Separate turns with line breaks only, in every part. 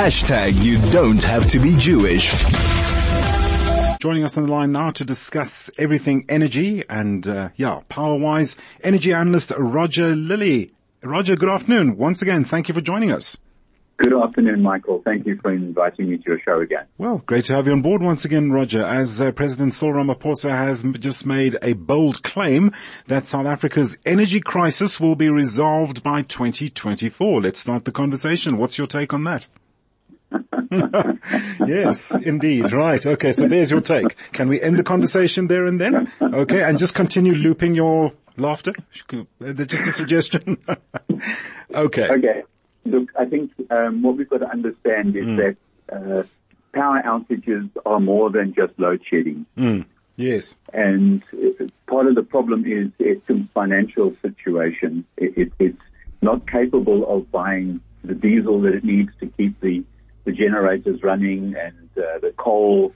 Hashtag you don't have to be Jewish.
Joining us on the line now to discuss everything energy and, uh, yeah, power-wise, energy analyst Roger Lilly. Roger, good afternoon. Once again, thank you for joining us.
Good afternoon, Michael. Thank you for inviting me to your show again.
Well, great to have you on board once again, Roger, as uh, President Cyril Ramaphosa has just made a bold claim that South Africa's energy crisis will be resolved by 2024. Let's start the conversation. What's your take on that? yes, indeed. Right. Okay. So there's your take. Can we end the conversation there and then? Okay. And just continue looping your laughter? Just a suggestion. okay.
Okay. Look, I think um, what we've got to understand is mm. that uh, power outages are more than just load shedding.
Mm. Yes.
And part of the problem is Eskom's financial situation. It, it, it's not capable of buying the diesel that it needs to keep the, the generators running, and uh, the coal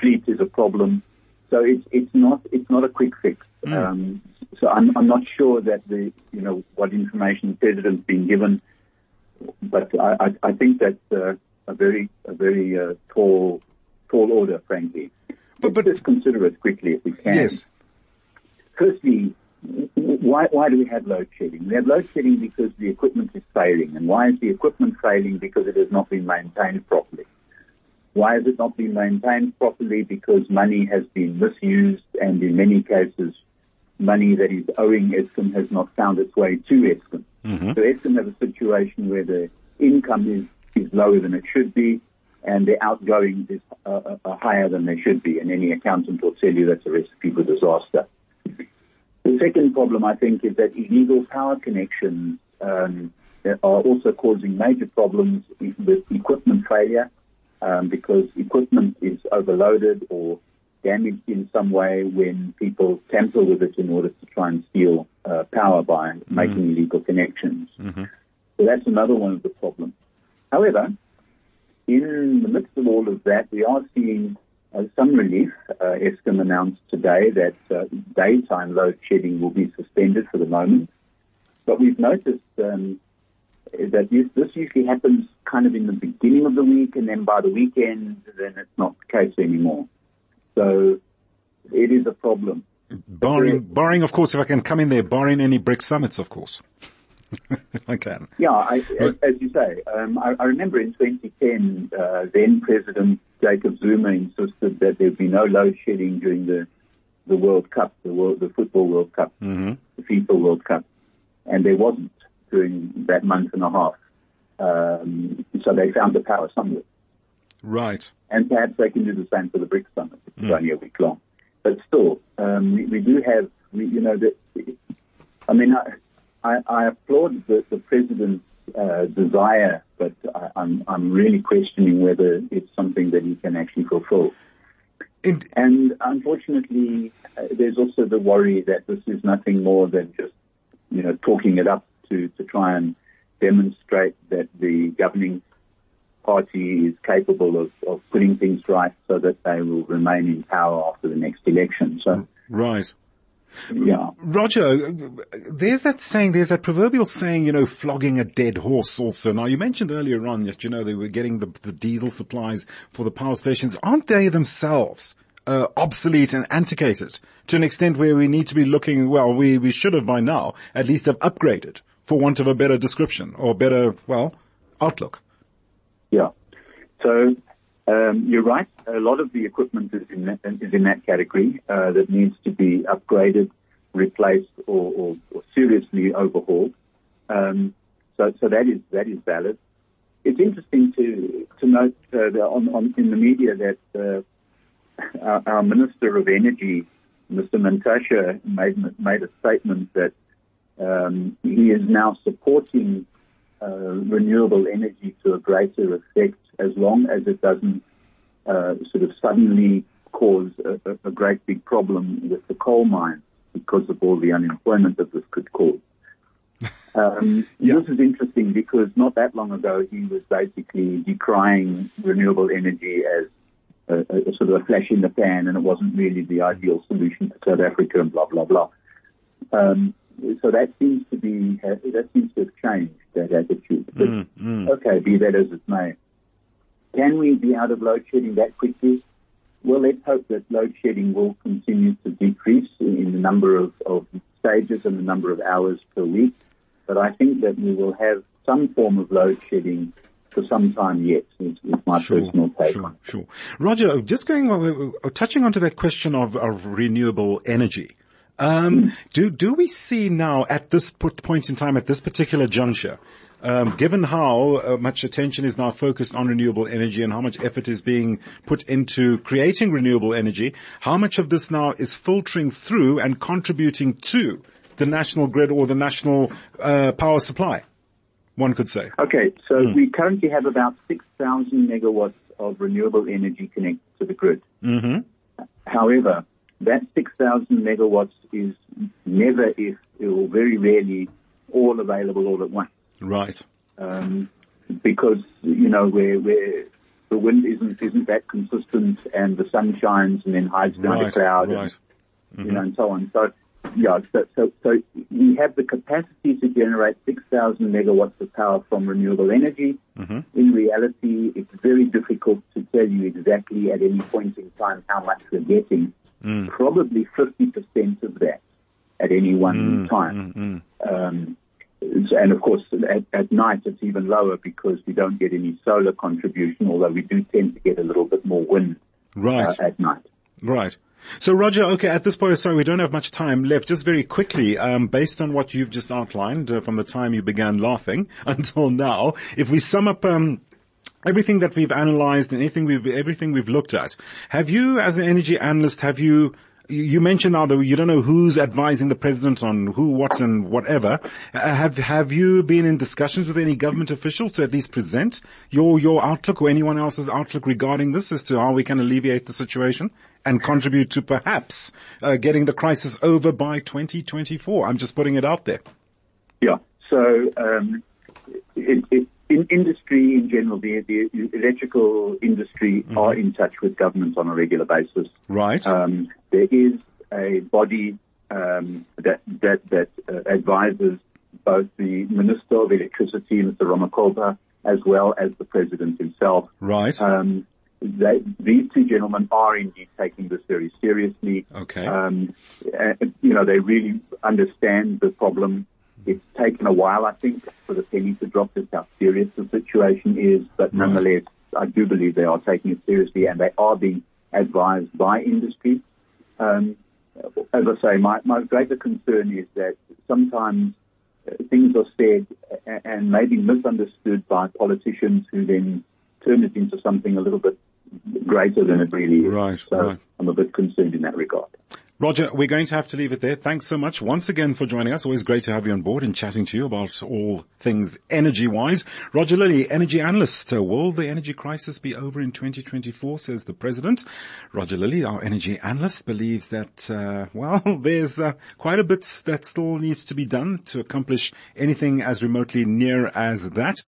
fleet is a problem. So it's it's not it's not a quick fix. Mm. Um, so I'm I'm not sure that the you know what information the president's been given but I, I, I think that's uh, a very a very uh, tall tall order, frankly. But, but let's consider it quickly if we can.
Yes.
Firstly, why why do we have load shedding? We have load shedding because the equipment is failing, and why is the equipment failing? Because it has not been maintained properly. Why has it not been maintained properly? Because money has been misused, and in many cases, money that is owing Eskom has not found its way to Eskom. Mm-hmm. So Eskom have a situation where the income is, is lower than it should be, and the outgoings is uh, uh, uh, higher than they should be. And any accountant will tell you that's a recipe for disaster. The second problem, I think, is that illegal power connections um, are also causing major problems with equipment failure um, because equipment is overloaded or damaged in some way when people tamper with it in order to try and steal uh, power by mm-hmm. making illegal connections. Mm-hmm. So that's another one of the problems. However, in the midst of all of that, we are seeing some relief. Uh, Eskom announced today that uh, daytime load shedding will be suspended for the moment. But we've noticed um, that this, this usually happens kind of in the beginning of the week, and then by the weekend, then it's not the case anymore. So it is a problem.
Barring, barring, of course, if I can come in there, barring any BRICS summits, of course. I can.
Yeah, I, as, as, you say, um, I, I, remember in 2010, uh, then President Jacob Zuma insisted that there be no load shedding during the the World Cup, the world, the football World Cup, mm-hmm. the FIFA World Cup, and there wasn't during that month and a half. Um, so they found the power somewhere.
Right.
And perhaps they can do the same for the BRICS summit. It's mm. only a week long. But still, um, we, we, do have, we, you know, the, I mean, I, I, I applaud the, the president's uh, desire, but I, I'm, I'm really questioning whether it's something that he can actually fulfill. And, and unfortunately, uh, there's also the worry that this is nothing more than just, you know, talking it up to, to try and demonstrate that the governing party is capable of, of putting things right so that they will remain in power after the next election. So,
right.
Yeah.
Roger, there's that saying, there's that proverbial saying, you know, flogging a dead horse also. Now you mentioned earlier on that, you know, they were getting the, the diesel supplies for the power stations. Aren't they themselves uh, obsolete and antiquated to an extent where we need to be looking, well, we, we should have by now at least have upgraded for want of a better description or better, well, outlook.
Yeah. So um, you're right. A lot of the equipment is in that, is in that category uh, that needs to be upgraded, replaced, or, or, or seriously overhauled. Um, so, so that is that is valid. It's interesting to to note uh, on, on, in the media that uh, our, our, Minister of Energy, Mr. Mantashe, made made a statement that um, he is now supporting uh, renewable energy to a greater effect as long as it doesn't uh, sort of suddenly cause a, a, great big problem with the coal mines because of all the unemployment that this could cause. Um, yeah. This is interesting because not that long ago he was basically decrying renewable energy as a, a, sort of a flash in the pan and it wasn't really the ideal solution for South Africa and blah, blah, blah. Um, so that seems to be that seems to have changed that attitude. But, mm, mm. Okay, be that as it may. Can we be out of load shedding that quickly? Well, let's hope that load shedding will continue to decrease in the number of, of stages and the number of hours per week. But I think that we will have some form of load shedding for some time yet, is, is my
Sure,
personal take
sure, sure. Roger, just going, uh, uh, touching onto that question of, of renewable energy. Um, do, do we see now at this point in time, at this particular juncture, um, given how uh, much attention is now focused on renewable energy and how much effort is being put into creating renewable energy, how much of this now is filtering through and contributing to the national grid or the national uh, power supply? One could say.
Okay, so we currently have about 6,000 megawatts of renewable energy connected to the grid.
hmm
However, that 6,000 megawatts is never, if or very rarely, all available all at once.
Right.
Um, because, you know, where, where the wind isn't, isn't that consistent and the sun shines and then hides behind a
Right.
cloud
Right.
and, you know, and so on. So, yeah, so, so, so we have the capacity to generate 6,000 megawatts of power from renewable energy.
Mhm.
In reality, it's very difficult to tell you exactly at any point in time how much we're getting.
Mm.
Probably 50% of that at any one
Mm,
time.
mm, mm.
Um, and of course, at, at night it's even lower because we don't get any solar contribution, although we do tend to get a little bit more wind
Right.
uh, at night.
Right. So Roger, okay, at this point, sorry, we don't have much time left. Just very quickly, um, based on what you've just outlined uh, from the time you began laughing until now, if we sum up, um, everything that we've analyzed and anything we've, everything we've looked at, have you, as an energy analyst, have you, you mentioned now that you don't know who's advising the president on who, what, and whatever. Uh, have have you been in discussions with any government officials to at least present your your outlook or anyone else's outlook regarding this as to how we can alleviate the situation and contribute to perhaps uh, getting the crisis over by 2024? I'm just putting it out there.
Yeah. So um, it, it, in industry in general, the, the electrical industry are in touch with governments on a regular basis.
Right.
Um, there is a body um, that that that uh, advises both the Minister of Electricity, Mr. Ramokgopa, as well as the President himself.
right.
Um, they, these two gentlemen are indeed taking this very seriously.
Okay.
Um, uh, you know, they really understand the problem. It's taken a while, I think, for the penny to drop just how serious the situation is, but nonetheless, I do believe they are taking it seriously and they are being advised by industry. Um, as I say, my, my greater concern is that sometimes uh, things are said and maybe misunderstood by politicians who then turn it into something a little bit greater than it really is.
Right,
so
right.
I'm a bit concerned in that regard.
Roger, we're going to have to leave it there. Thanks so much once again for joining us. Always great to have you on board and chatting to you about all things energy-wise. Roger Lilly, energy analyst. Uh, will the energy crisis be over in 2024, says the president. Roger Lilly, our energy analyst, believes that, uh, well, there's uh, quite a bit that still needs to be done to accomplish anything as remotely near as that.